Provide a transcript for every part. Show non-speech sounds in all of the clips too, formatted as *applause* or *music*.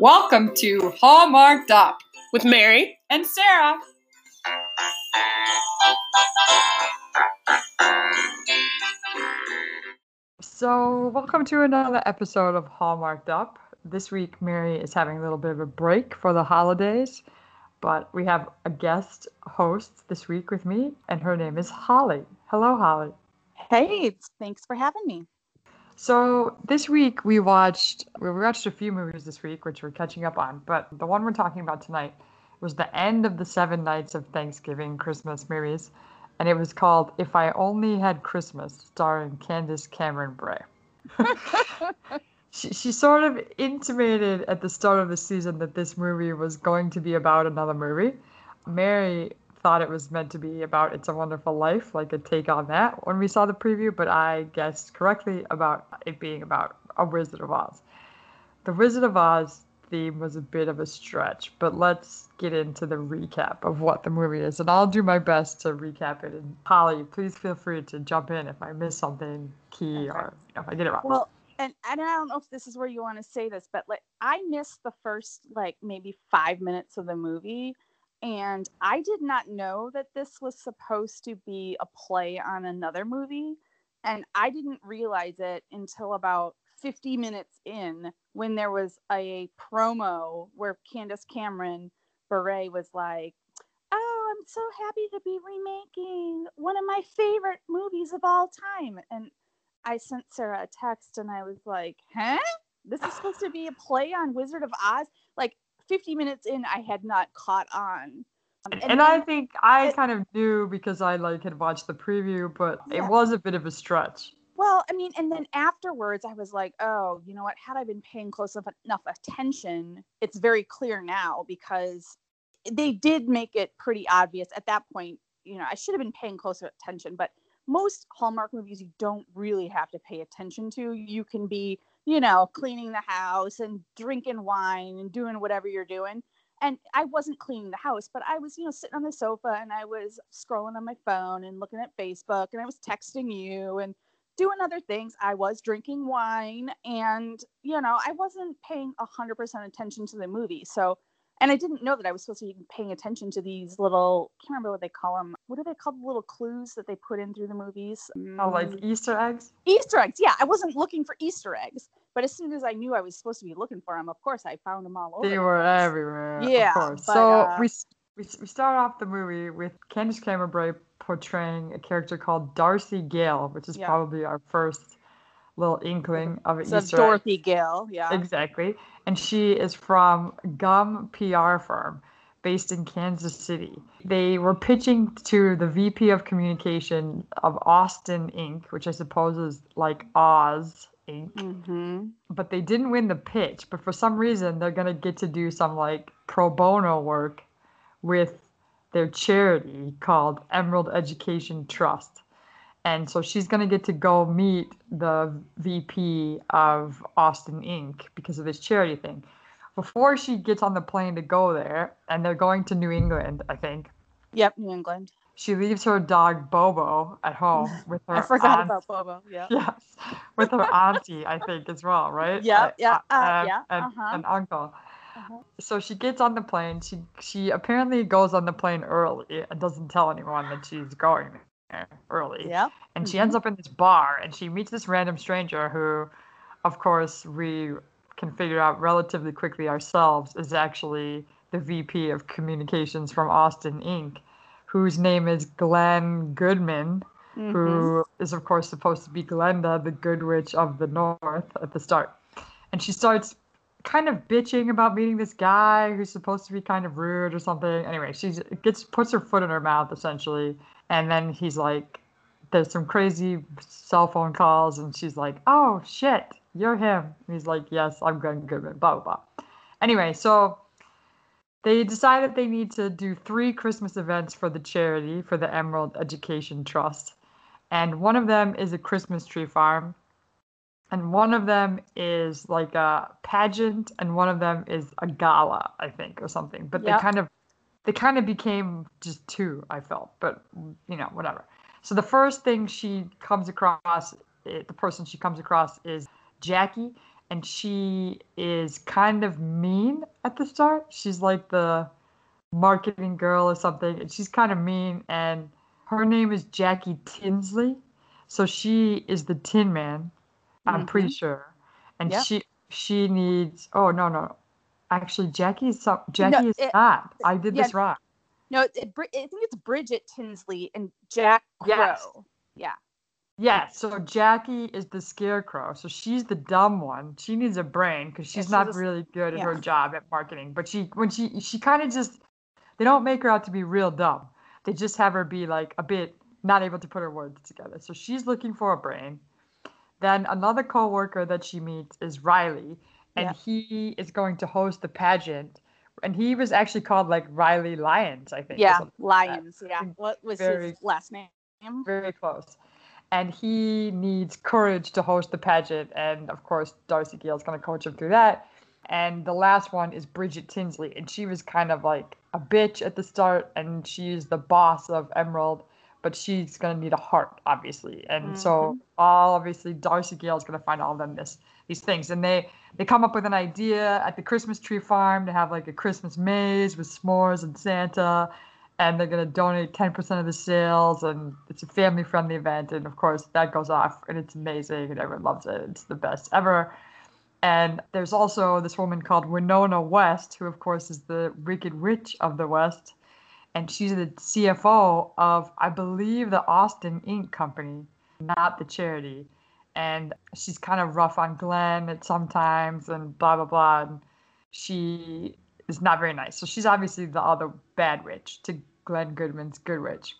Welcome to Hallmarked Up with Mary and Sarah. So, welcome to another episode of Hallmarked Up. This week, Mary is having a little bit of a break for the holidays, but we have a guest host this week with me, and her name is Holly. Hello, Holly. Hey, thanks for having me. So this week we watched we watched a few movies this week, which we're catching up on. But the one we're talking about tonight was the end of the seven nights of Thanksgiving Christmas movies, and it was called "If I Only Had Christmas," starring Candace Cameron Bure. *laughs* she she sort of intimated at the start of the season that this movie was going to be about another movie. Mary thought it was meant to be about It's a Wonderful Life, like a take on that when we saw the preview, but I guessed correctly about it being about a Wizard of Oz. The Wizard of Oz theme was a bit of a stretch, but let's get into the recap of what the movie is. And I'll do my best to recap it. And Holly, please feel free to jump in if I miss something key or if I get it wrong. Well, and, and I don't know if this is where you want to say this, but like I missed the first like maybe five minutes of the movie and I did not know that this was supposed to be a play on another movie. And I didn't realize it until about 50 minutes in when there was a promo where Candace Cameron Bure was like, Oh, I'm so happy to be remaking one of my favorite movies of all time. And I sent Sarah a text and I was like, Huh? This is supposed to be a play on Wizard of Oz? Like, 50 minutes in, I had not caught on. Um, and, and I think I it, kind of knew because I like had watched the preview, but yeah. it was a bit of a stretch. Well, I mean, and then afterwards, I was like, oh, you know what? Had I been paying close enough attention, it's very clear now because they did make it pretty obvious at that point. You know, I should have been paying closer attention, but most Hallmark movies you don't really have to pay attention to. You can be you know, cleaning the house and drinking wine and doing whatever you're doing. And I wasn't cleaning the house, but I was, you know, sitting on the sofa and I was scrolling on my phone and looking at Facebook and I was texting you and doing other things. I was drinking wine and, you know, I wasn't paying 100% attention to the movie. So and I didn't know that I was supposed to be paying attention to these little I can't remember what they call them. What are they called? The little clues that they put in through the movies. Oh, like mm. Easter eggs. Easter eggs. Yeah, I wasn't looking for Easter eggs, but as soon as I knew I was supposed to be looking for them, of course I found them all over. They were everywhere. Yeah. Of course. But, so uh, we, we we start off the movie with Candace Cameron Bure portraying a character called Darcy Gale, which is yeah. probably our first little inkling of an so Easter Dorothy egg. Gale, yeah. Exactly. And she is from Gum PR firm based in Kansas City. They were pitching to the VP of communication of Austin Inc., which I suppose is like Oz Inc. Mm-hmm. But they didn't win the pitch. But for some reason, they're going to get to do some like pro bono work with their charity called Emerald Education Trust and so she's going to get to go meet the VP of Austin Inc. because of this charity thing. Before she gets on the plane to go there, and they're going to New England, I think. Yep, New England. She leaves her dog Bobo at home *laughs* with her. I forgot aunt, about Bobo. Yeah. *laughs* Yes, with her auntie, I think as well, right? Yeah, uh, yeah, uh, uh, yeah. And, uh-huh. and uncle. Uh-huh. So she gets on the plane. She she apparently goes on the plane early and doesn't tell anyone that she's going early. Yeah. And she ends mm-hmm. up in this bar and she meets this random stranger who, of course, we can figure out relatively quickly ourselves is actually the VP of communications from Austin Inc., whose name is Glenn Goodman, mm-hmm. who is, of course, supposed to be Glenda, the good witch of the North at the start. And she starts kind of bitching about meeting this guy who's supposed to be kind of rude or something. Anyway, she gets puts her foot in her mouth essentially and then he's like, there's some crazy cell phone calls, and she's like, oh shit, you're him. And he's like, yes, I'm Glenn Goodman, blah, blah, blah. Anyway, so they decided they need to do three Christmas events for the charity, for the Emerald Education Trust. And one of them is a Christmas tree farm. And one of them is like a pageant, and one of them is a gala, I think, or something. But yep. they kind of they kind of became just two, I felt, but you know, whatever. So the first thing she comes across, eh, the person she comes across is Jackie, and she is kind of mean at the start. She's like the marketing girl or something, and she's kind of mean. And her name is Jackie Tinsley, so she is the Tin Man. I'm mm-hmm. pretty sure, and yep. she she needs. Oh no no, actually Jackie is some Jackie no, is it, not. I did yeah, this wrong. No, it, I think it's Bridget Tinsley and Jack Crow. Yes. Yeah. Yeah, so Jackie is the scarecrow. So she's the dumb one. She needs a brain because she's, yeah, not really good at yeah. her job at marketing. But she when she she kind of just they don't make her out to be real dumb. They just have her be like a bit not able to put her words together. So she's looking for a brain. Then another coworker that she meets is Riley, and yeah. he is going to host the pageant. And he was actually called like Riley Lyons, I think. Yeah, Lyons. Like yeah. What was very, his last name? Very close and he needs courage to host the pageant. And of course, Darcy Gale's going to coach him through that. And the last one is Bridget Tinsley, and she was kind of like a bitch at the start, and she's the boss of Emerald, but she's going to need a heart, obviously. And mm-hmm. so, all obviously, Darcy Gale is going to find all of them this these things, and they they come up with an idea at the Christmas tree farm to have like a Christmas maze with s'mores and Santa and they're going to donate 10% of the sales and it's a family friendly event and of course that goes off and it's amazing and everyone loves it it's the best ever and there's also this woman called winona west who of course is the wicked witch of the west and she's the cfo of i believe the austin inc company not the charity and she's kind of rough on glenn at sometimes and blah blah blah and she is not very nice. So she's obviously the other bad witch to Glenn Goodman's good witch.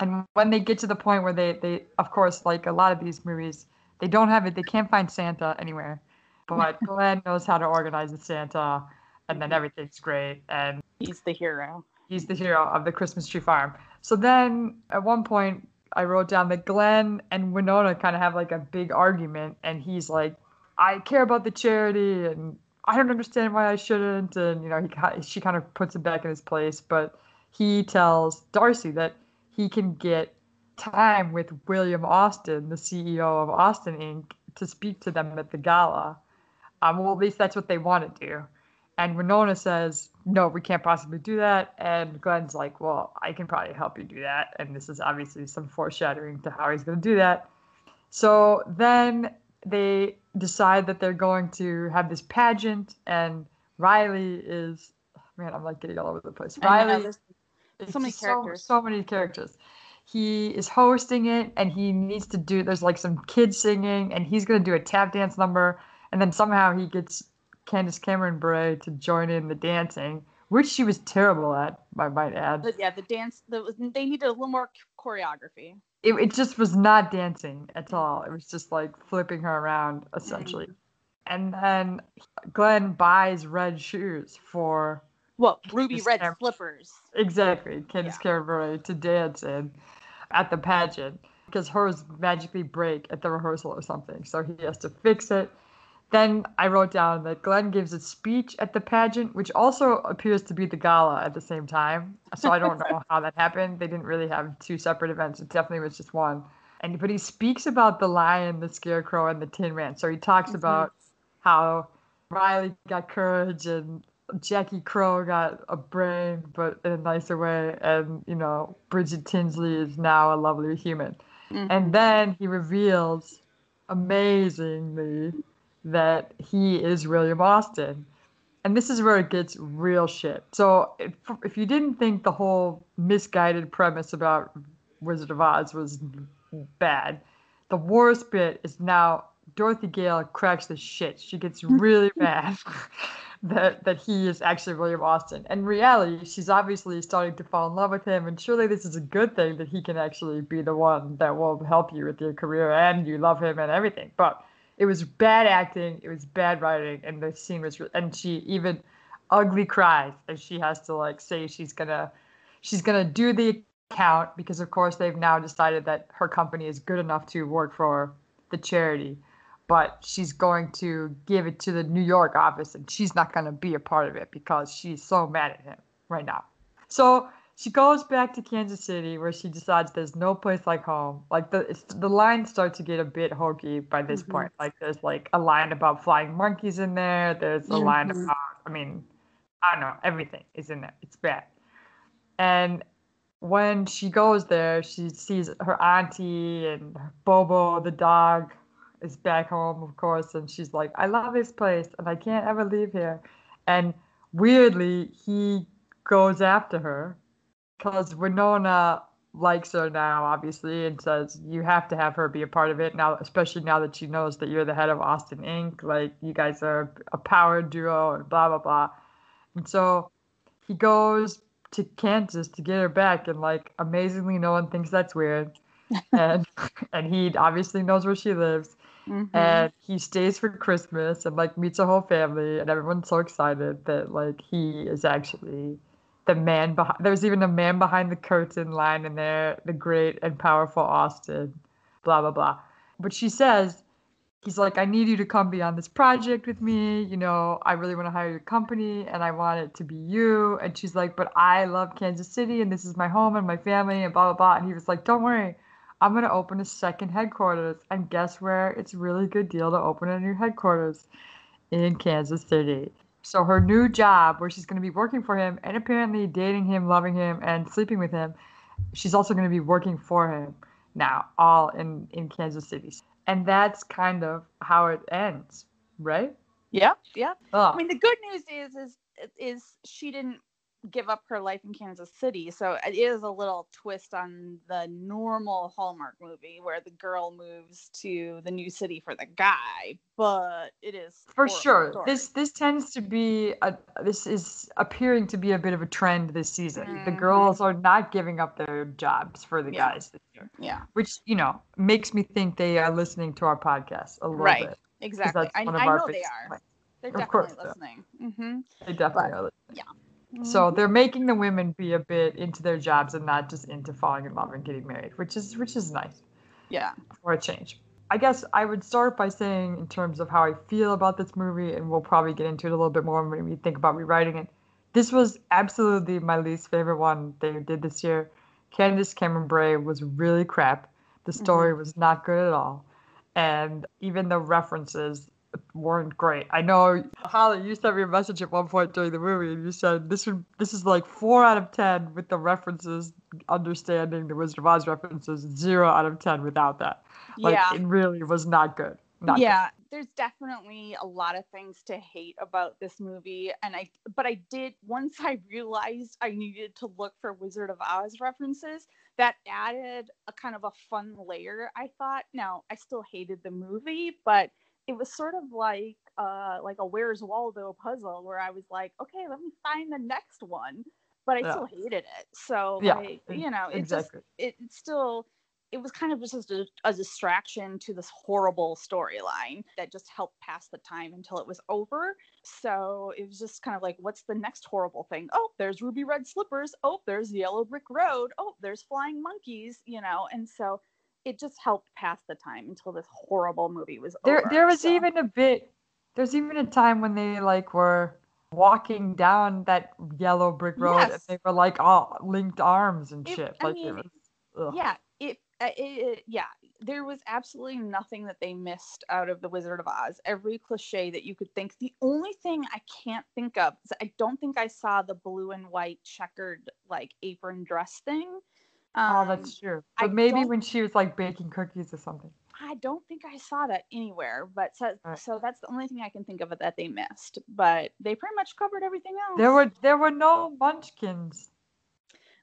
And when they get to the point where they, they of course, like a lot of these movies, they don't have it, they can't find Santa anywhere. But *laughs* Glenn knows how to organize the Santa, and then everything's great. And he's the hero. He's the hero of the Christmas tree farm. So then at one point, I wrote down that Glenn and Winona kind of have like a big argument, and he's like, I care about the charity, and I don't understand why I shouldn't. And, you know, he, she kind of puts him back in his place. But he tells Darcy that he can get time with William Austin, the CEO of Austin Inc., to speak to them at the gala. Um, well, at least that's what they want to do. And Winona says, no, we can't possibly do that. And Glenn's like, well, I can probably help you do that. And this is obviously some foreshadowing to how he's going to do that. So then they decide that they're going to have this pageant, and Riley is man, I'm like getting all over the place. Riley, know, so many characters, so, so many characters. He is hosting it, and he needs to do. There's like some kids singing, and he's gonna do a tap dance number, and then somehow he gets Candace Cameron Bure to join in the dancing, which she was terrible at, I might add. But yeah, the dance, the, they needed a little more choreography it, it just was not dancing at all. It was just like flipping her around essentially. Mm-hmm. And then Glenn buys red shoes for well, ruby red Cam- slippers. Exactly, Candace yeah. Cameron to dance in at the pageant because hers magically break at the rehearsal or something. So he has to fix it. Then I wrote down that Glenn gives a speech at the pageant, which also appears to be the gala at the same time. So I don't know how that happened. They didn't really have two separate events. It definitely was just one. And but he speaks about the lion, the scarecrow, and the tin man. So he talks mm-hmm. about how Riley got courage and Jackie Crow got a brain, but in a nicer way. And, you know, Bridget Tinsley is now a lovely human. Mm-hmm. And then he reveals amazingly that he is William Austin. And this is where it gets real shit. So if, if you didn't think the whole misguided premise about Wizard of Oz was bad, the worst bit is now Dorothy Gale cracks the shit. She gets *laughs* really mad *laughs* that that he is actually William Austin. In reality, she's obviously starting to fall in love with him, and surely this is a good thing that he can actually be the one that will help you with your career and you love him and everything. But it was bad acting, it was bad writing, and the scene was. And she even ugly cries as she has to like say she's gonna she's gonna do the account because of course they've now decided that her company is good enough to work for the charity but she's going to give it to the New York office and she's not to be a part of it because she's so mad at him right now. So she goes back to Kansas City where she decides there's no place like home. Like the it's, the lines start to get a bit hokey by this Mhm. point. Like there's like a line about flying monkeys in there. There's a line Mhm. about I mean, I don't know, everything is in there. It's bad. And when she goes there, she sees her auntie and Bobo the dog is back home, of course, and she's like, I love this place and I can't ever leave here. And weirdly, he goes after her because Winona likes her now, obviously, and says you have to have her be a part of it now, especially now that she knows that you're the head of Austin Inc. Like you guys are a power duo and blah blah blah. And so he goes to Kansas to get her back, and like amazingly, no one thinks that's weird. *laughs* and and he obviously knows where she lives, Mhm. and he stays for Christmas and like meets a whole family, and everyone's so excited that like he is actually the man behind. There's even a man behind the curtain line in there, the great and powerful Austin, blah blah blah. But she says, he's like, I need you to come be on this project with me. You know, I really want to hire your company, and I want it to be you. And she's like, but I love Kansas City, and this is my home and my family, and blah blah blah. And he was like, don't worry. I'm gonna open a second headquarters, and guess where? It's a really good deal to open a new headquarters in Kansas City. So her new job, where she's gonna be working for him and apparently dating him, loving him, and sleeping with him, she's also gonna be working for him now, all in in Kansas City. And that's kind of how it ends, right? yeah, yeah. Ugh. I mean, the good news is is is she didn't give up her life in Kansas City, so it is a little twist on the normal Hallmark movie where the girl moves to the new city for the guy, but it is for sure story. this this tends to be a this is appearing to be a bit of a trend this season the Mhm. girls are not giving up their jobs for the Yeah. guys this year yeah, which you know makes me think they are listening to our podcast a little Right. bit exactly. that's I, one of I know they are. complaints. They're Of course definitely they listening. Mm-hmm. they definitely But- are listening. So mm. they're making the women be a bit into their jobs and not just into falling in love and getting married which is which is nice yeah, for a change. I guess I would start by saying, in terms of how I feel about this movie, and we'll probably get into it a little bit more when we think about rewriting it. This was absolutely my least favorite one they did this year. Candace Cameron Bure was really crap. The story mm-hmm. was not good at all. And even the references weren't great. I know Holly, you sent me a message at one point during the movie and you said this would this is like four out of ten with the references, understanding the Wizard of Oz references, zero out of ten without that. Like yeah. it really was not good. Not good. yeah there's definitely a lot of things to hate about this movie and i but i did once i realized i needed to look for wizard of oz references that added a kind of a fun layer i thought now i still hated the movie but it was sort of like uh like a where's waldo puzzle where i was like okay let me find the next one but i Yeah. still hated it so Yeah, like, you know it exactly. just it still it was kind of just a, a distraction to this horrible storyline that just helped pass the time until it was over. So it was just kind of like, what's the next horrible thing? Oh, there's ruby red slippers. Oh, there's yellow brick road. Oh, there's flying monkeys, you know? And so it just helped pass the time until this horrible movie was There over. there was So- even a bit there's even a time when they like were walking down that yellow brick road and Yes. they were like all linked arms and It- shit. I like mean, was yeah it, uh, it, it yeah there was absolutely nothing that they missed out of the wizard of oz every cliche that you could think the only thing i can't think of is i don't think i saw the blue and white checkered like apron dress thing Oh, um, that's true. I But maybe when she was like baking cookies or something. i don't think i saw that anywhere but so, Right. so that's the only thing i can think of that they missed but they pretty much covered everything else There were there were no munchkins.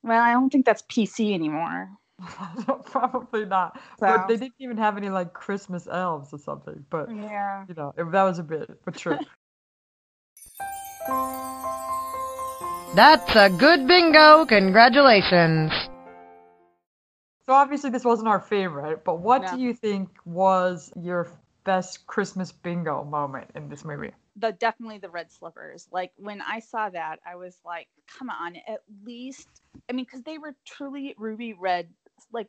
well i don't think that's pc anymore *laughs* Probably not. But they didn't even have any like Christmas elves or something. But yeah you know, it, that was a bit, but true. *laughs* That's a good bingo. Congratulations. So obviously this wasn't our favorite, but what No. do you think was your best Christmas bingo moment in this movie? the definitely the red slippers. Like when I saw that, I was like, come on, at least I mean, because they were truly ruby red, like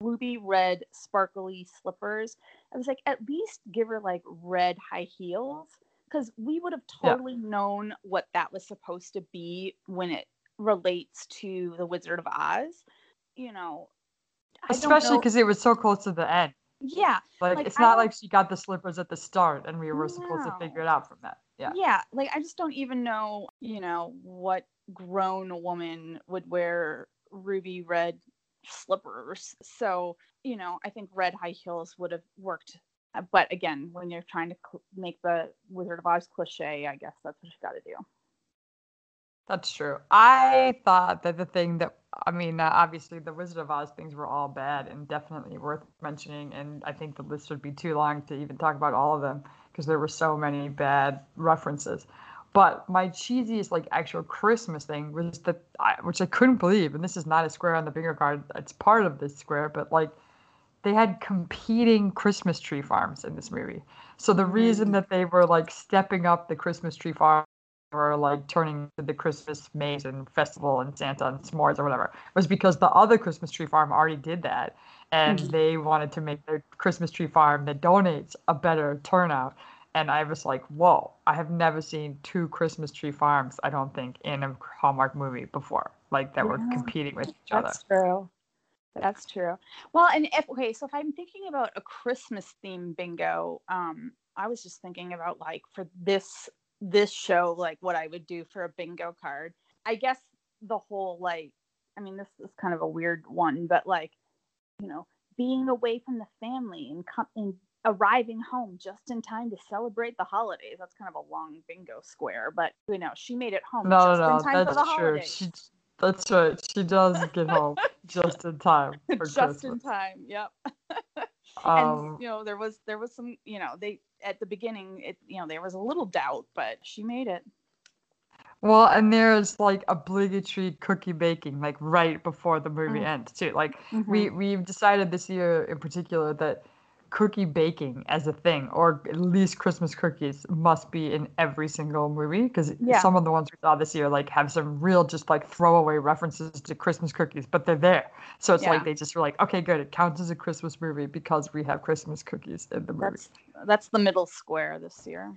ruby red sparkly slippers. I was like, at least give her like red high heels. Because we would have Yeah. totally known what that was supposed to be when it relates to the Wizard of Oz. You know, Especially because it was so close to the end. yeah, Like, Like, it's I not like she got the slippers at the start and we were supposed to figure it out from that. Yeah. yeah like i just don't even know you know what grown woman would wear ruby red slippers so you know i think red high heels would have worked Uh, but again when you're trying to cl- make the wizard of oz cliche i guess that's what you got to do That's true. I thought that the thing that I mean, uh, obviously the Wizard of Oz things were all bad and definitely worth mentioning, and I think the list would be too long to even talk about all of them because there were so many bad references. But my cheesiest, like actual Christmas thing was that, I, which I couldn't believe, and this is not a square on the bingo card. It's part of this square, but like they had competing Christmas tree farms in this movie. So the reason Mm. that they were like stepping up the Christmas tree farm or like turning to the Christmas maze and festival and Santa and s'mores or whatever was because the other Christmas tree farm already did that. And Mhm. they wanted to make their Christmas tree farm that donates a better turnout. And I was like, whoa, I have never seen two Christmas tree farms, I don't think, in a Hallmark movie before, like that were competing with each other. that's true that's true well and if okay so if i'm thinking about a christmas theme bingo um i was just thinking about like for this this show like what i would do for a bingo card i guess the whole like i mean this is kind of a weird one but like you know being away from the family and com- and arriving home just in time to celebrate the holidays that's kind of a long bingo square but you know she made it home No, just no, in time no, for the that's true. holidays She, that's right. She does get home *laughs* just in time *laughs* for just Christmas. in time yep *laughs* Um, and you know there was there was some you know they at the beginning it you know there was a little doubt but she made it Well, and there's like obligatory cookie baking, like right before the movie Mm. ends too. Like we we've decided this year in particular that cookie baking as a thing, or at least Christmas cookies, must be in every single movie because Yeah. some of the ones we saw this year like have some real just like throwaway references to Christmas cookies, but they're there. So it's Yeah. like they just were like, okay, good, it counts as a Christmas movie because we have Christmas cookies in the movie. that's that's the middle square this year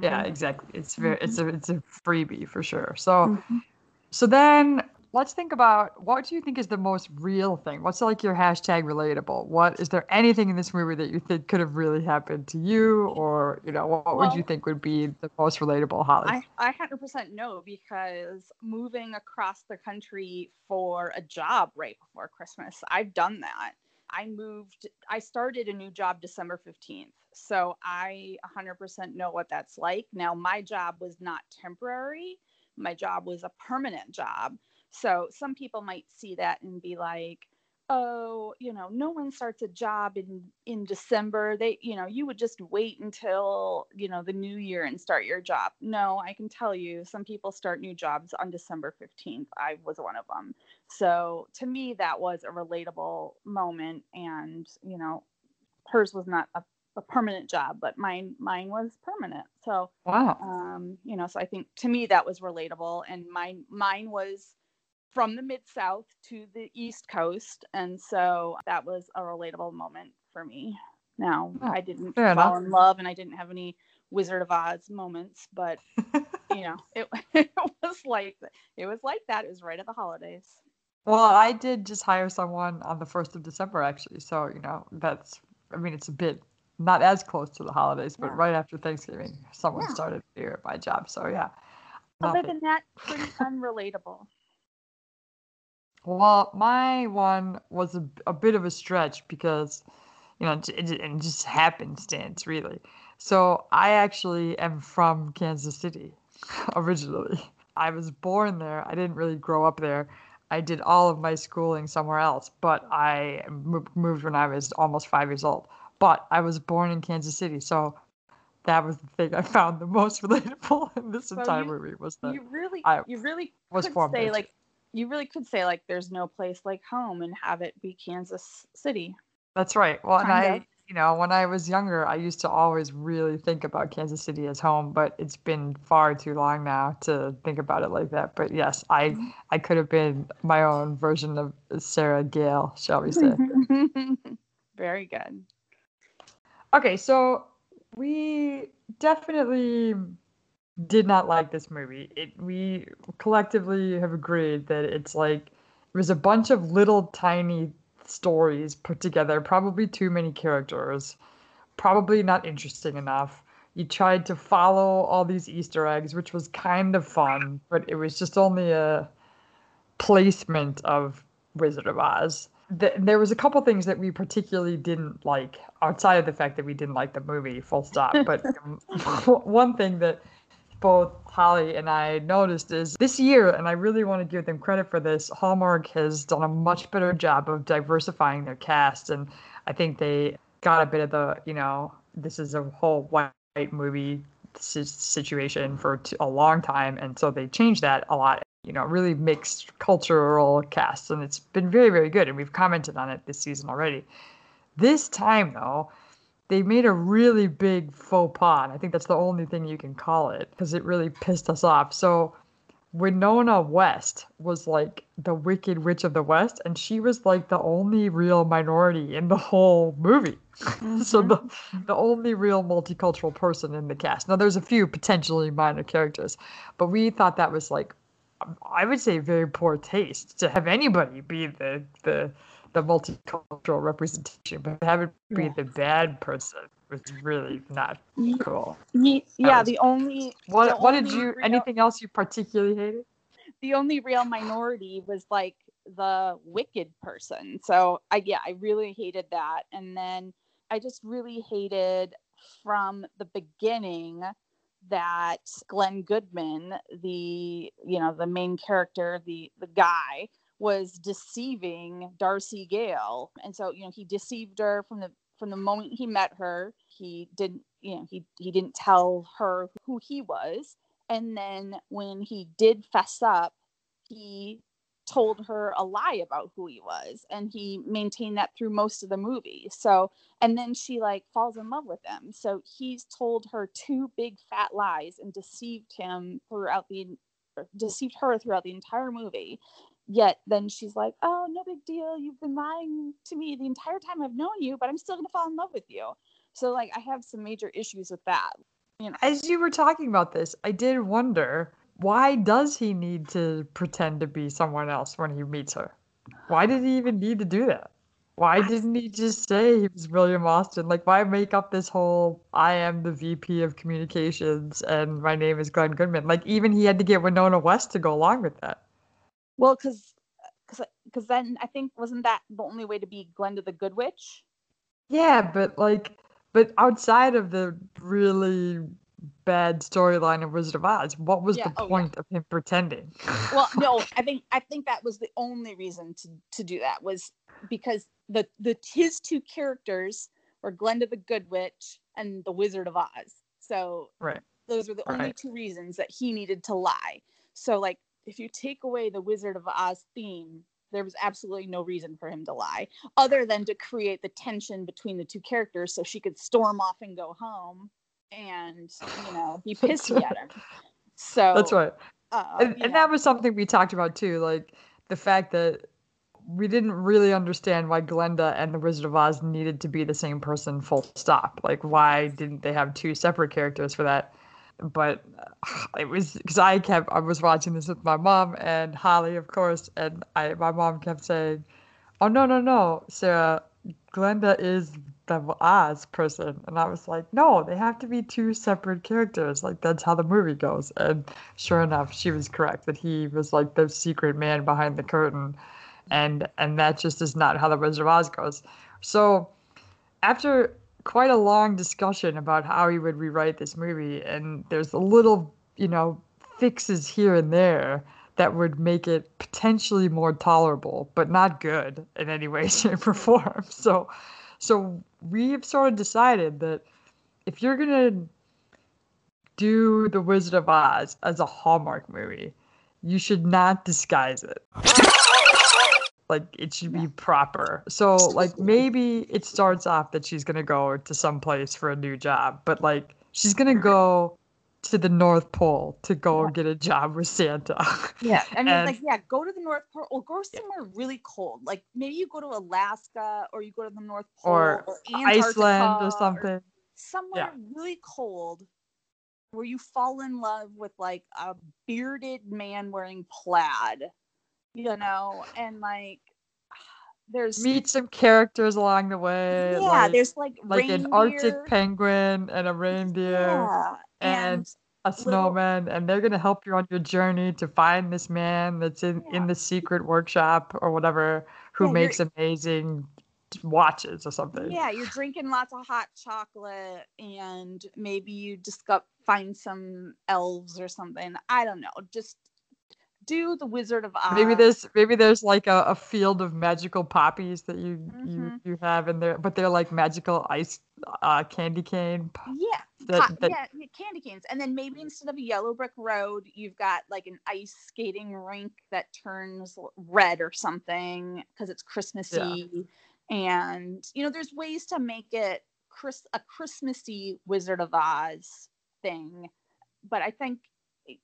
Yeah, Mhm. exactly. It's very it's a it's a freebie for sure. So Mhm. so then let's think about what do you think is the most real thing? What's like your hashtag relatable? What is there anything in this movie that you think could have really happened to you, or you know, what, would you think would be the most relatable, Holly? I, I 100% know because moving across the country for a job right before Christmas, I've done that. I moved, I started a new job December 15th. So I 100% know what that's like. Now, my job was not temporary, my job was a permanent job. So some people might see that and be like, oh, you know, no one starts a job in in December. They, you know, you would just wait until, you know, the new year and start your job. No, I can tell you some people start new jobs on December 15th. I was one of them. So to me that was a relatable moment and, you know, hers was not a, a permanent job, but mine mine was permanent. So wow. um, you know, so I think to me that was relatable, and mine mine was from the mid south to the east coast, and so that was a relatable moment for me. Now Oh, I didn't fall enough. in love, and I didn't have any Wizard of Oz moments, but *laughs* you know, it, *laughs* it was like it was like that. It was right at the holidays. Well, I did just hire someone on the first of December, actually. So you know, that's I mean, it's a bit not as close to the holidays, but Yeah. right after Thanksgiving, someone Yeah. started here at my job. So yeah. Other than that, pretty unrelatable. Well, my one was a, a bit of a stretch because, you know, j- it, it just happenstance, really. So I actually am from Kansas City *laughs* originally. I was born there. I didn't really grow up there. I did all of my schooling somewhere else, but I mo- moved when I was almost five years old. But I was born in Kansas City, so that was the thing I found the most *laughs* relatable in this So entire you- movie was that You really, I you really was could formed say like you really could say like there's no place like home and have it be Kansas City. That's right. Well, and I, of. you know, when I was younger, I used to always really think about Kansas City as home, but it's been far too long now to think about it like that. But yes, I, Mm-hmm. I could have been my own version of Sarah Gale, shall we say. *laughs* Very good. Okay, so we definitely did not like this movie. It we collectively have agreed that it's like it was a bunch of little tiny stories put together, probably too many characters, probably not interesting enough. You tried to follow all these Easter eggs, which was kind of fun, but it was just only a placement of Wizard of Oz. there was a couple things that we particularly didn't like outside of the fact that we didn't like the movie, full stop. But *laughs* *laughs* one thing that both Holly and I noticed is this year, and I really want to give them credit for this, Hallmark has done a much better job of diversifying their cast. And I think they got a bit of the, you know, this is a whole white movie situation for a long time. And so they changed that a lot, you know, really mixed cultural casts. And it's been very, very good. And we've commented on it this season already. This time, though, they made a really big faux pas. And I think that's the only thing you can call it because it really pissed us off. So Winona West was like the Wicked Witch of the West, and she was like the only real minority in the whole movie. Mm-hmm. *laughs* so the the only real multicultural person in the cast. Now there's a few potentially minor characters, but we thought that was like I would say very poor taste to have anybody be the the the multicultural representation, but having it be yeah. the bad person was really not cool. Yeah, yeah was, the only. What the What only did you? Real, anything else you particularly hated? The only real minority was like the wicked person. So I yeah, I really hated that, and then I just really hated from the beginning that Glenn Goodman, the you know the main character, the the guy was deceiving Darcy Gale. And so, you know, he deceived her from the from the moment he met her. He didn't, you know, he he didn't tell her who he was. And then when he did fess up, he told her a lie about who he was and he maintained that through most of the movie so and then she like falls in love with him so he's told her two big fat lies and deceived him throughout the deceived her throughout the entire movie yet then she's like oh no big deal you've been lying to me the entire time i've known you but i'm still going to fall in love with you so like i have some major issues with that you know as you were talking about this i did wonder why does he need to pretend to be someone else when he meets her why did he even need to do that why didn't he just say he was William Austin? Like, why make up this whole I am the VP of communications and my name is Glenn Goodman? Like, even he had to get Winona West to go along with that. Well, because because then I think wasn't that the only way to be Glenda the Good Witch? Yeah, but like, but outside of the really bad storyline of Wizard of Oz, what was yeah, the oh, point yeah. of him pretending? *laughs* well, no, I think I think that was the only reason to to do that was because the the his two characters were Glenda the Good Witch and the Wizard of Oz. So right. those were the right. only two reasons that he needed to lie. So like if you take away the Wizard of Oz theme, there was absolutely no reason for him to lie, other than to create the tension between the two characters, so she could storm off and go home, and you know be *laughs* pissy at him. So that's right. Uh, and, and that was something we talked about too, like the fact that we didn't really understand why Glenda and the Wizard of Oz needed to be the same person, full stop. Like, why didn't they have two separate characters for that? But it was because I kept I was watching this with my mom and Holly, of course, and I my mom kept saying, "Oh no no no, Sarah, Glenda is the Oz person," and I was like, "No, they have to be two separate characters. Like that's how the movie goes." And sure enough, she was correct that he was like the secret man behind the curtain, and and that just is not how the Wizard of Oz goes. So after quite a long discussion about how he would rewrite this movie, and there's a little, you know, fixes here and there that would make it potentially more tolerable, but not good in any way, *laughs* shape, or form. So, so we have sort of decided that if you're gonna do The Wizard of Oz as a Hallmark movie, you should not disguise it like it should be proper. So like maybe it starts off that she's gonna go to some place for a new job, but like she's gonna mm-hmm. go to the North Pole to go yeah. get a job with Santa. *laughs* Yeah, I mean, and, like, yeah, go to the North Pole or go somewhere yeah. really cold. Like maybe you go to Alaska or you go to the North Pole or, or Iceland or something. Or somewhere yeah. really cold where you fall in love with like a bearded man wearing plaid, you know, and like *sighs* there's Meet some characters along the way. yeah, like, there's like like an Arctic penguin and a reindeer. yeah, and and a little- snowman and they're going to help you on your journey to find this man that's in, Yeah. in the secret workshop or whatever who Yeah, you're- makes amazing watches or something Yeah, you're drinking lots of hot chocolate, and maybe you just got find some elves or something. I don't know. Just do the Wizard of Oz. maybe there's maybe there's like a, a field of magical poppies that you you Mhm. you have in there but they're like magical ice uh candy cane yeah, that, that yeah, yeah, candy canes, and then maybe instead of a yellow brick road, you've got like an ice skating rink that turns red or something because it's Christmassy. And you know, there's ways to make it Chris a Christmassy Wizard of Oz thing. But I think,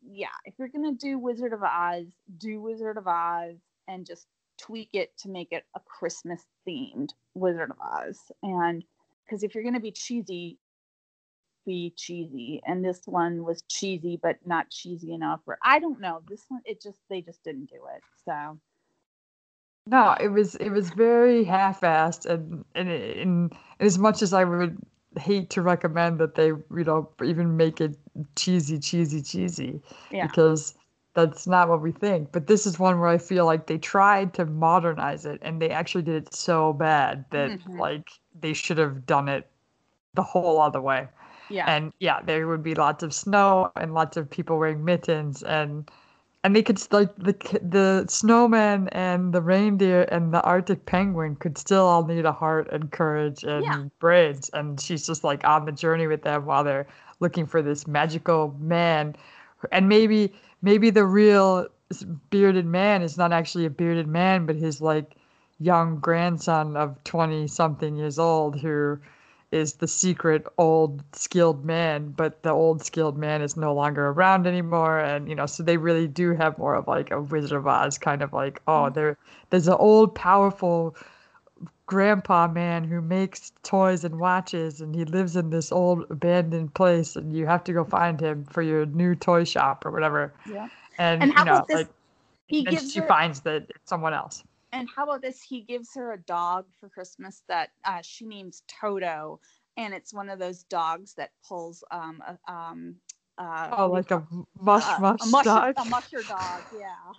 yeah, if you're gonna do Wizard of Oz, do Wizard of Oz and just tweak it to make it a Christmas themed Wizard of Oz. And because if you're gonna be cheesy, be cheesy. And this one was cheesy, but not cheesy enough. Or I don't know. This one, it just they just didn't do it. So no it was it was very half-assed and and, and as much as i would hate to recommend that they you know even make it cheesy cheesy cheesy yeah, because that's not what we think. But this is one where I feel like they tried to modernize it and they actually did it so bad that Mhm. like they should have done it the whole other way. yeah, And yeah, there would be lots of snow and lots of people wearing mittens and and they could like the the snowman and the reindeer and the Arctic penguin could still all need a heart and courage and Yeah. braids and she's just like on the journey with them while they're looking for this magical man and maybe maybe the real bearded man is not actually a bearded man but his like young grandson of 20 something years old who is the secret old skilled man but the old skilled man is no longer around anymore and you know so they really do have more of like a wizard of oz kind of like oh Mhm. there there's an old powerful grandpa man who makes toys and watches and he lives in this old abandoned place and you have to go find him for your new toy shop or whatever yeah. and, And how you know like He and gives she her, finds that it's someone else and how about this? He gives her a dog for Christmas that uh, she names Toto, and it's one of those dogs that pulls um a, um uh oh what do you like a mush uh, mush a dog a musher dog, *laughs* yeah.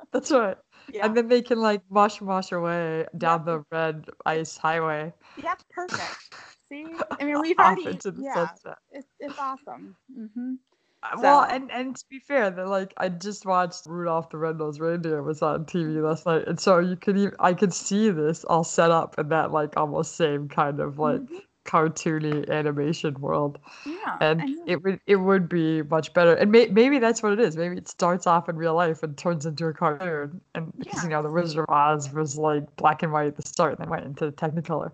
*laughs* that's right yeah. and then they can like mush mush away down the red ice highway yeah, perfect. See, I mean, *laughs* we've already, yeah, it's, it's awesome. hmm Uh, Well, and and to be fair, that like I just watched Rudolph the Red-Nosed Reindeer was on TV last night, and so you could even I could see this all set up in that like almost same kind of like Mhm. cartoony animation world, Yeah, and it would it would be much better. And may, maybe that's what it is. Maybe it starts off in real life and turns into a cartoon, and because you know the Wizard of Oz was like black and white at the start, and then went into Technicolor.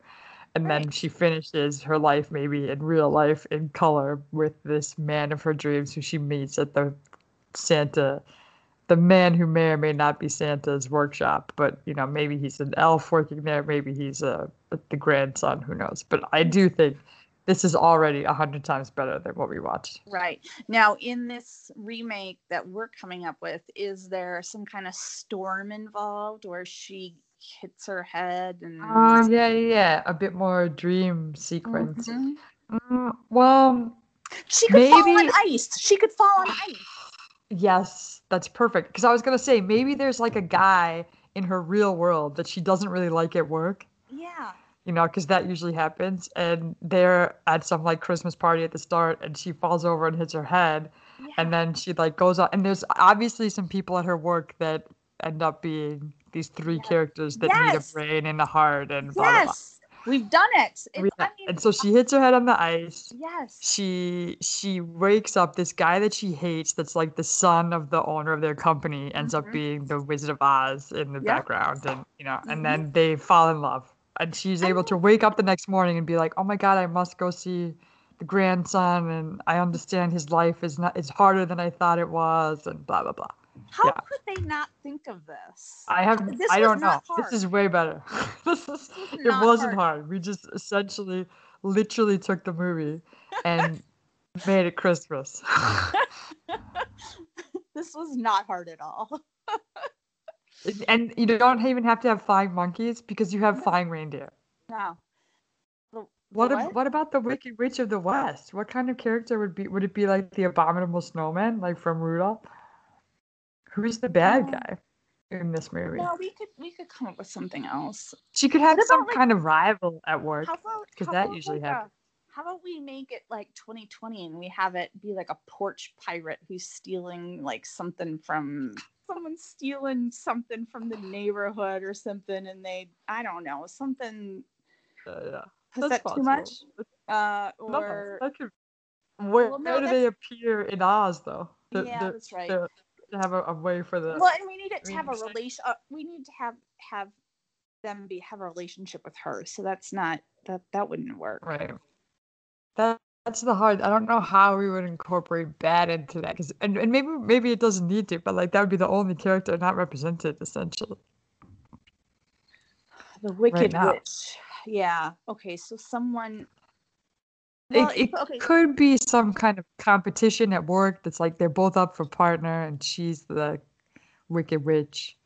And then she finishes her life maybe in real life in color with this man of her dreams who she meets at the Santa, the man who may or may not be Santa's workshop, but you know maybe he's an elf working there, maybe he's a the grandson, who knows? But I mm. do think this is already a hundred times better than what we watched. Right. Now, in this remake that we're coming up with, is there some kind of storm involved where she hits her head and Uh, yeah, yeah, a bit more dream sequence. Mhm. Mm, well, she could fall on ice. She could fall on ice. Yes, that's perfect. Because I was gonna say maybe there's like a guy in her real world that she doesn't really like at work, Yeah. you know, because that usually happens. And they're at some like Christmas party at the start, and she falls over and hits her head, yeah. and then she like goes on. And there's obviously some people at her work that end up being these three Yes. characters that need a brain and a heart and blah blah blah. yes, we've done it. We- I mean, And so she hits her head on the ice. yes. she she wakes up this guy that she hates that's like the son of the owner of their company ends up Mhm. being the wizard of oz in the Yep. background and you know Mhm. and then they fall in love and she's I able to wake up the next morning and be like oh my god i must go see the grandson and i understand his life is not it's harder than i thought it was and blah blah blah How yeah. could they not think of this? i have This i don't know not this is way better *laughs* this is was it wasn't hard. hard we just essentially literally took the movie and *laughs* made it Christmas. *laughs* this was not hard at all. and you don't even have to have flying monkeys because you have flying reindeer. No. The- What, ab- what about the Wicked Witch of the West? What kind of character would be would it be like the abominable snowman, like from Rudolph? Who's the bad guy in this movie? No, we could we could come up with something else. She could have some like- kind of rival at work. How about 'cause how that about, usually like a- happens. how about we make it like 2020 and we have it be like a porch pirate who's stealing like something from someone stealing something from the neighborhood or something and they I don't know something Uh, yeah. is That's that too much uh No, or could- Where, Well, no, where do they appear in Oz though? The- yeah the- that's right the- to have a, a way for the well and we need it to have a mean, it's like- relation uh, we need to have have them be have a relationship with her so that's not that that wouldn't work Right. That that's the hard. I don't know how we would incorporate bad into that because and, and maybe maybe it doesn't need to, but like that would be the only character not represented essentially. the wicked now. witch yeah okay so someone well, it okay could be some kind of competition at work that's like they're both up for partner and she's the wicked witch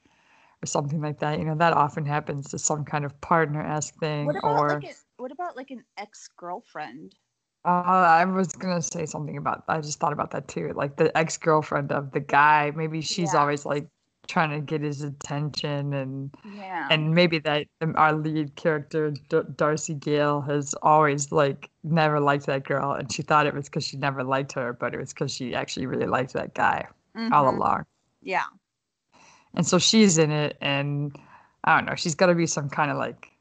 or something like that. You know, that often happens to some kind of partner esque thing What about or like a, what about like an ex girlfriend? Uh, I was gonna say something about. I just thought about that too. Like the ex girlfriend of the guy. Maybe she's Yeah. always like trying to get his attention, and Yeah. and maybe that um, our lead character D- Darcy Gale has always like never liked that girl, and she thought it was because she never liked her, but it was because she actually really liked that guy all Mhm. along. Yeah. And so she's in it, and I don't know. She's got to be some kind of like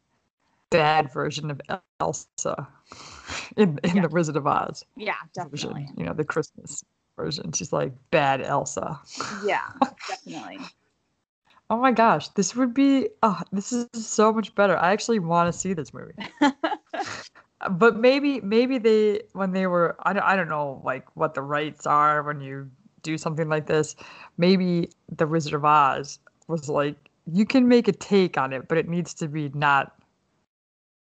bad version of Elsa *laughs* in in Yeah. the Wizard of Oz. Yeah, version, definitely. you know, the Christmas version. She's like bad Elsa. Yeah, definitely. *laughs* Oh my gosh, this would be oh, this is so much better. I actually want to see this movie. *laughs* But maybe maybe they when they were I don't I don't know like what the rights are when you do something like this. Maybe the Wizard of Oz was like you can make a take on it, but it needs to be not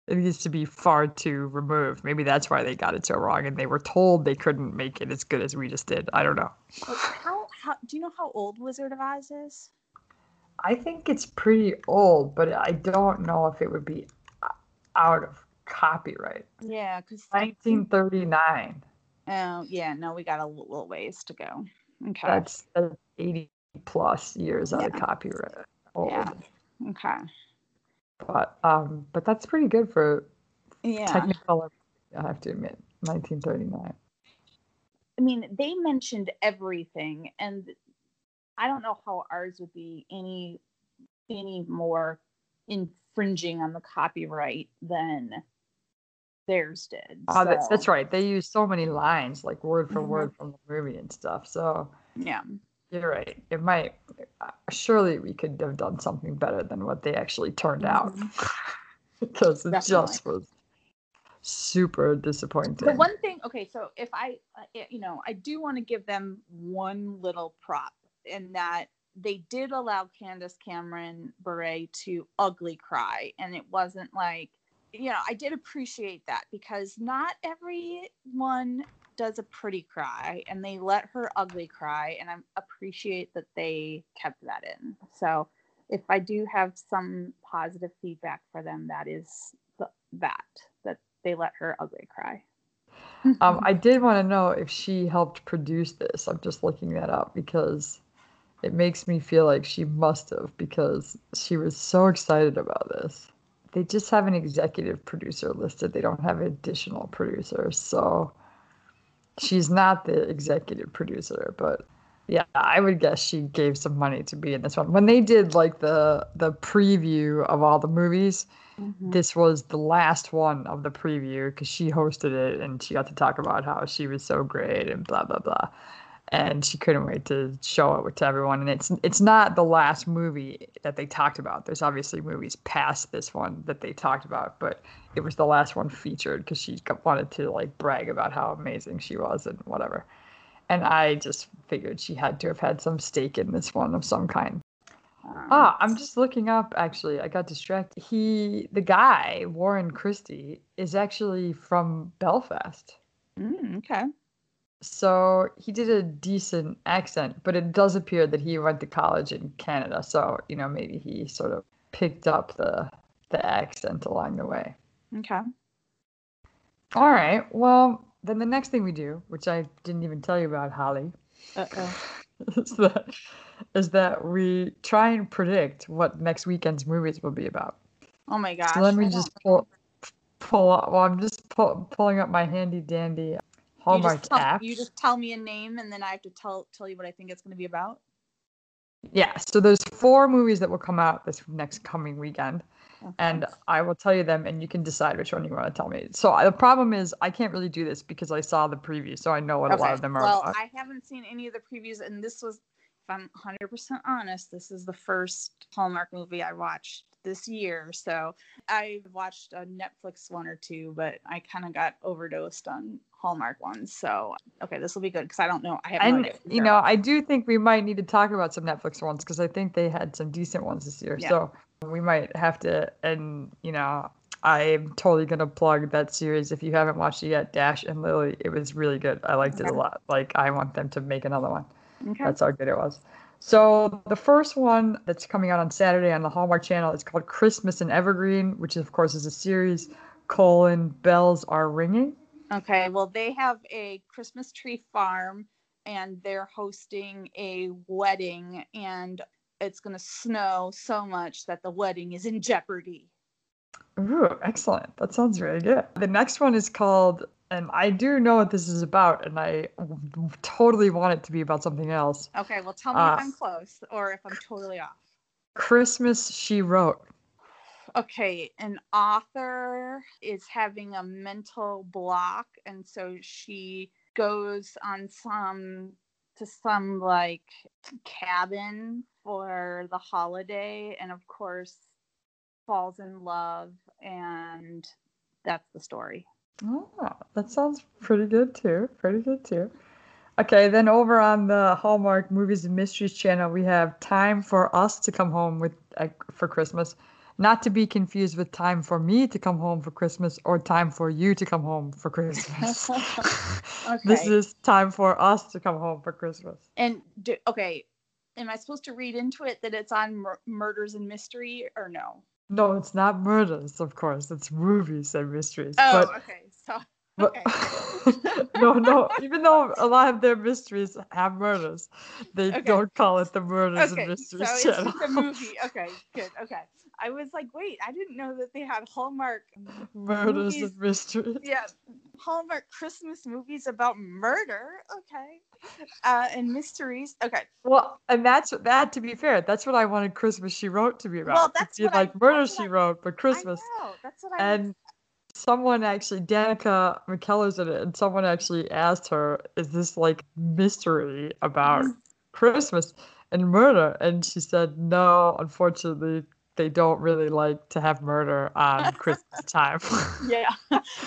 it needs to be far too removed. Maybe that's why they got it so wrong and they were told they couldn't make it as good as we just did. I don't know. How, how do you know how old Wizard of Oz is? I think it's pretty old, but I don't know if it would be out of copyright. Yeah, because 1939. oh yeah, no, we got a little ways to go. Okay. That's, that's 80 plus years out of copyright. Old. Yeah. Okay. But um, but that's pretty good for Yeah. Technicolor. I have to admit, 1939. I mean, they mentioned everything, and I don't know how ours would be any any more infringing on the copyright than theirs did. Oh, that's, that's right. They use so many lines, like word for Mhm. word from the movie and stuff. So Yeah. You're right. It might. uh, Surely we could have done something better than what they actually turned out, *laughs* because it just was super disappointing. The one thing, okay, so if I, uh, you know, I do want to give them one little prop in that they did allow Candace Cameron Bure to ugly cry, and it wasn't like, you know, I did appreciate that because not everyone does a pretty cry, and they let her ugly cry, and I appreciate that they kept that in. So if I do have some positive feedback for them, that is the, that that they let her ugly cry. *laughs* Um, I did want to know if she helped produce this. I'm just looking that up because it makes me feel like she must have because she was so excited about this. They just have an executive producer listed. They don't have additional producers. So she's not the executive producer, but yeah, I would guess she gave some money to be in this one. When they did like the the preview of all the movies, mm-hmm. this was the last one of the preview because she hosted it and she got to talk about how she was so great and blah blah blah and she couldn't wait to show it to everyone and it's it's not the last movie that they talked about there's obviously movies past this one that they talked about but it was the last one featured because she wanted to like brag about how amazing she was and whatever and i just figured she had to have had some stake in this one of some kind Ah, I'm just looking up. Actually, I got distracted. He, the guy, Warren Christie, is actually from Belfast. mm, okay. So he did a decent accent, but it does appear that he went to college in Canada. So, you know, maybe he sort of picked up the the accent along the way. Okay. All right. Well, then the next thing we do, which I didn't even tell you about, Holly, *laughs* is that is that we try and predict what next weekend's movies will be about. Oh my gosh. So let me I just pull pull up. Well, I'm just pull, pulling up my handy dandy You Hallmark just, tell, app. you just tell me a name and then I have to tell tell you what I think it's going to be about. Yeah, so there's four movies that will come out this next coming weekend, and I will tell you them, and you can decide which one you want to tell me. So the problem is I can't really do this because I saw the preview, so I know what a lot of them are. Well, about. I haven't seen any of the previews, and this was, if I'm 100% honest, this is the first Hallmark movie I watched this year. So I watched a Netflix one or two, but I kind of got overdosed on Hallmark ones. So okay, this will be good because I don't know. I have no and idea. you know, I do think we might need to talk about some Netflix ones because I think they had some decent ones this year. Yeah. So we might have to, and you know, I'm totally gonna plug that series if you haven't watched it yet. Dash and Lily, it was really good. I liked it a lot. Like I want them to make another one. okay. That's how good it was. So the first one that's coming out on Saturday on the Hallmark Channel is called Christmas in Evergreen, which of course is a series. Colon bells are ringing. Okay, well, they have a Christmas tree farm and they're hosting a wedding, and it's going to snow so much that the wedding is in jeopardy. Ooh, excellent. That sounds really good. The next one is called, and I do know what this is about, and I w- totally want it to be about something else. Okay, well, tell me Uh, if I'm close or if I'm totally off. Christmas She Wrote. Okay, an author is having a mental block, and so she goes on some to some like cabin for the holiday, and of course, falls in love, and that's the story. Oh, that sounds pretty good too. Pretty good too. Okay, then over on the Hallmark Movies and Mysteries channel, we have Time for Us to Come Home with uh, for Christmas. Not to be confused with Time for Me to Come Home for Christmas or Time for You to Come Home for Christmas. *laughs* *laughs* This is Time for Us to Come Home for Christmas. And do, okay, am I supposed to read into it that it's on mur- murders and mystery or no? No, it's not murders, of course. It's movies and mysteries. Oh, but okay. So But *laughs* no, no. Even though a lot of their mysteries have murders, they Okay. don't call it the murders okay, and so mysteries it's channel. just a movie. Okay, good. Okay, I was like, wait, I didn't know that they had Hallmark. murders movies- and mysteries. Yeah, Hallmark Christmas movies about murder. Okay, uh, and mysteries. Okay, Well, and that's that. To be fair, that's what I wanted Christmas She Wrote to be about. Well, that's what I- like Murder that's She I- Wrote, but Christmas. I know. That's what I. And someone actually, Danica McKellar's in it, and someone actually asked her, "Is this like mystery about Mm. Christmas and murder?" And she said, "No, unfortunately, they don't really like to have murder on Christmas *laughs* time." yeah,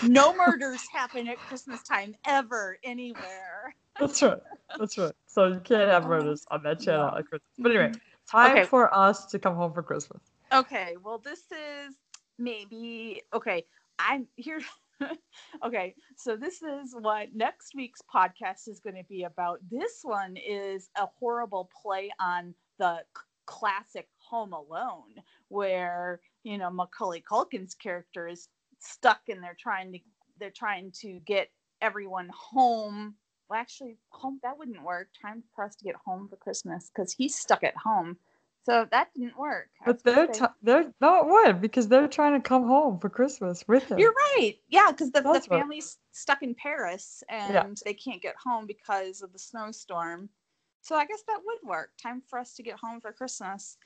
no murders happen at Christmas time ever anywhere. That's right. That's right. So you can't have um, murders on that channel at Christmas. But anyway, mm-hmm. time Okay. for us to come home for Christmas. Okay, well, this is maybe okay. I'm here. *laughs* okay, so this is what next week's podcast is going to be about. This one is a horrible play on the classic Home Alone, where you know Macaulay Culkin's character is stuck and they're trying to they're trying to get everyone home. Well, actually, home that wouldn't work. Time for us to get home for Christmas because he's stuck at home. So that didn't work. But they're t- they're no it would because they're trying to come home for Christmas with him. You're right. Yeah, because the, the That's what- family's stuck in Paris and they can't get home because of the snowstorm. So I guess that would work. Time for us to get home for Christmas.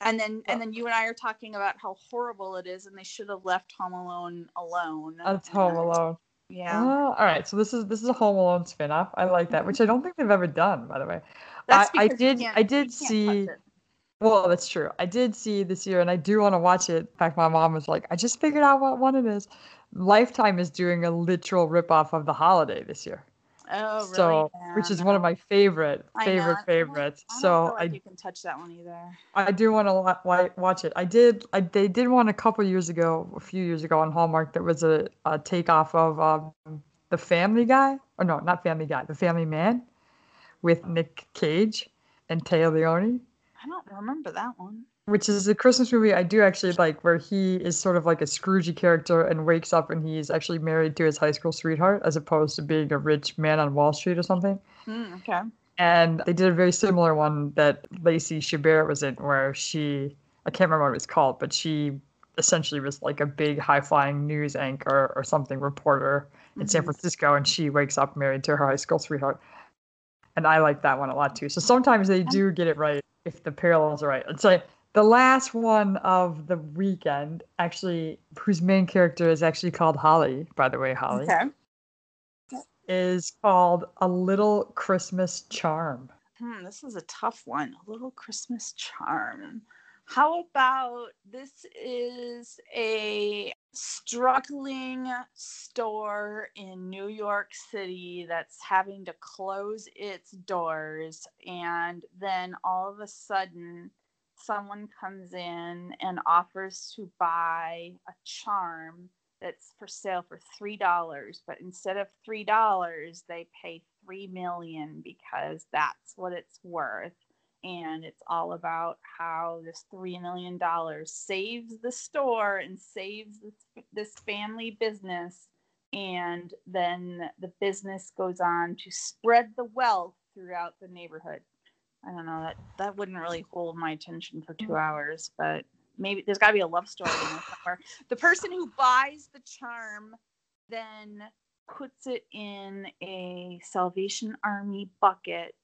And then and oh. then you and I are talking about how horrible it is and they should have left Home Alone alone. That's Home Alone. Yeah. Oh, all right. So this is this is a Home Alone spin-off. I like that, which I don't think they've ever done, by the way. That's I, I did I did see well, that's true. I did see this year and I do want to watch it. In fact, my mom was like, I just figured out what one it is. Lifetime is doing a literal ripoff of The Holiday this year. Oh, really? So, which is one of my favorite, favorite, favorites. I don't So like I you can touch that one either. I do want to watch it. I did. I they did one a couple years ago, a few years ago on Hallmark. That was a, a takeoff of um, The Family Guy, or no, not Family Guy, The Family Man, with Nick Cage and Téa Leoni, I don't remember that one. Which is a Christmas movie I do actually like, where he is sort of like a Scroogey character and wakes up and he's actually married to his high school sweetheart, as opposed to being a rich man on Wall Street or something. Hmm, okay. And they did a very similar one that Lacey Chabert was in, where she, I can't remember what it was called, but she essentially was like a big high flying news anchor or something reporter in San Mhm. Francisco, and she wakes up married to her high school sweetheart. And I like that one a lot too. So sometimes they do get it right if the parallels are right. It's like the last one of the weekend, actually, whose main character is actually called Holly, by the way, Holly, Okay. is called A Little Christmas Charm. Hmm, this is a tough one. A little Christmas charm. How about this is a struggling store in New York City that's having to close its doors and then all of a sudden someone comes in and offers to buy a charm that's for sale for three dollars but instead of three dollars they pay three million because that's what it's worth. And it's all about how this three million dollars saves the store and saves this, this family business. And then the business goes on to spread the wealth throughout the neighborhood i don't know that that wouldn't really hold my attention for two hours but maybe there's got to be a love story in there somewhere. The person who buys the charm then puts it in a salvation army bucket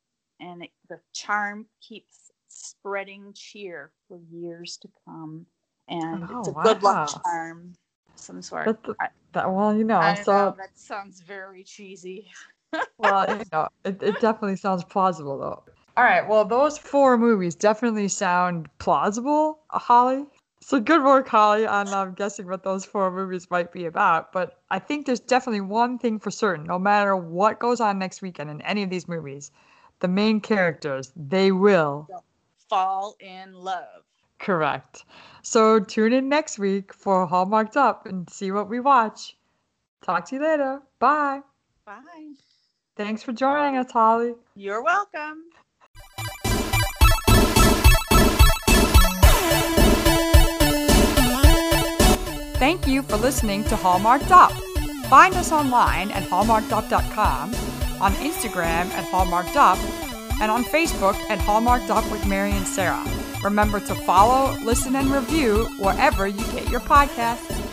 and it, the charm keeps spreading cheer for years to come. And it's a Oh, good luck charm of some sort. That, I- that well, you know, so know, that sounds very cheesy. *laughs* Well, you know, it, it definitely sounds plausible though. All right, well, those four movies definitely sound plausible, Holly. So good work, Holly, on um, guessing what those four movies might be about. But I think there's definitely one thing for certain: no matter what goes on next weekend in any of these movies, the main characters they will fall in love correct. So tune in next week for Hallmarked Up and see what we watch. Talk to you later. Bye. bye Thanks for joining us, Holly. you're welcome Thank you for listening to Hallmarked Up. Find us online at hallmarkedup.com, on Instagram at Hallmarked Up, and on Facebook at Hallmarked Up with Mary and Sarah. Remember to follow, listen, and review wherever you get your podcasts.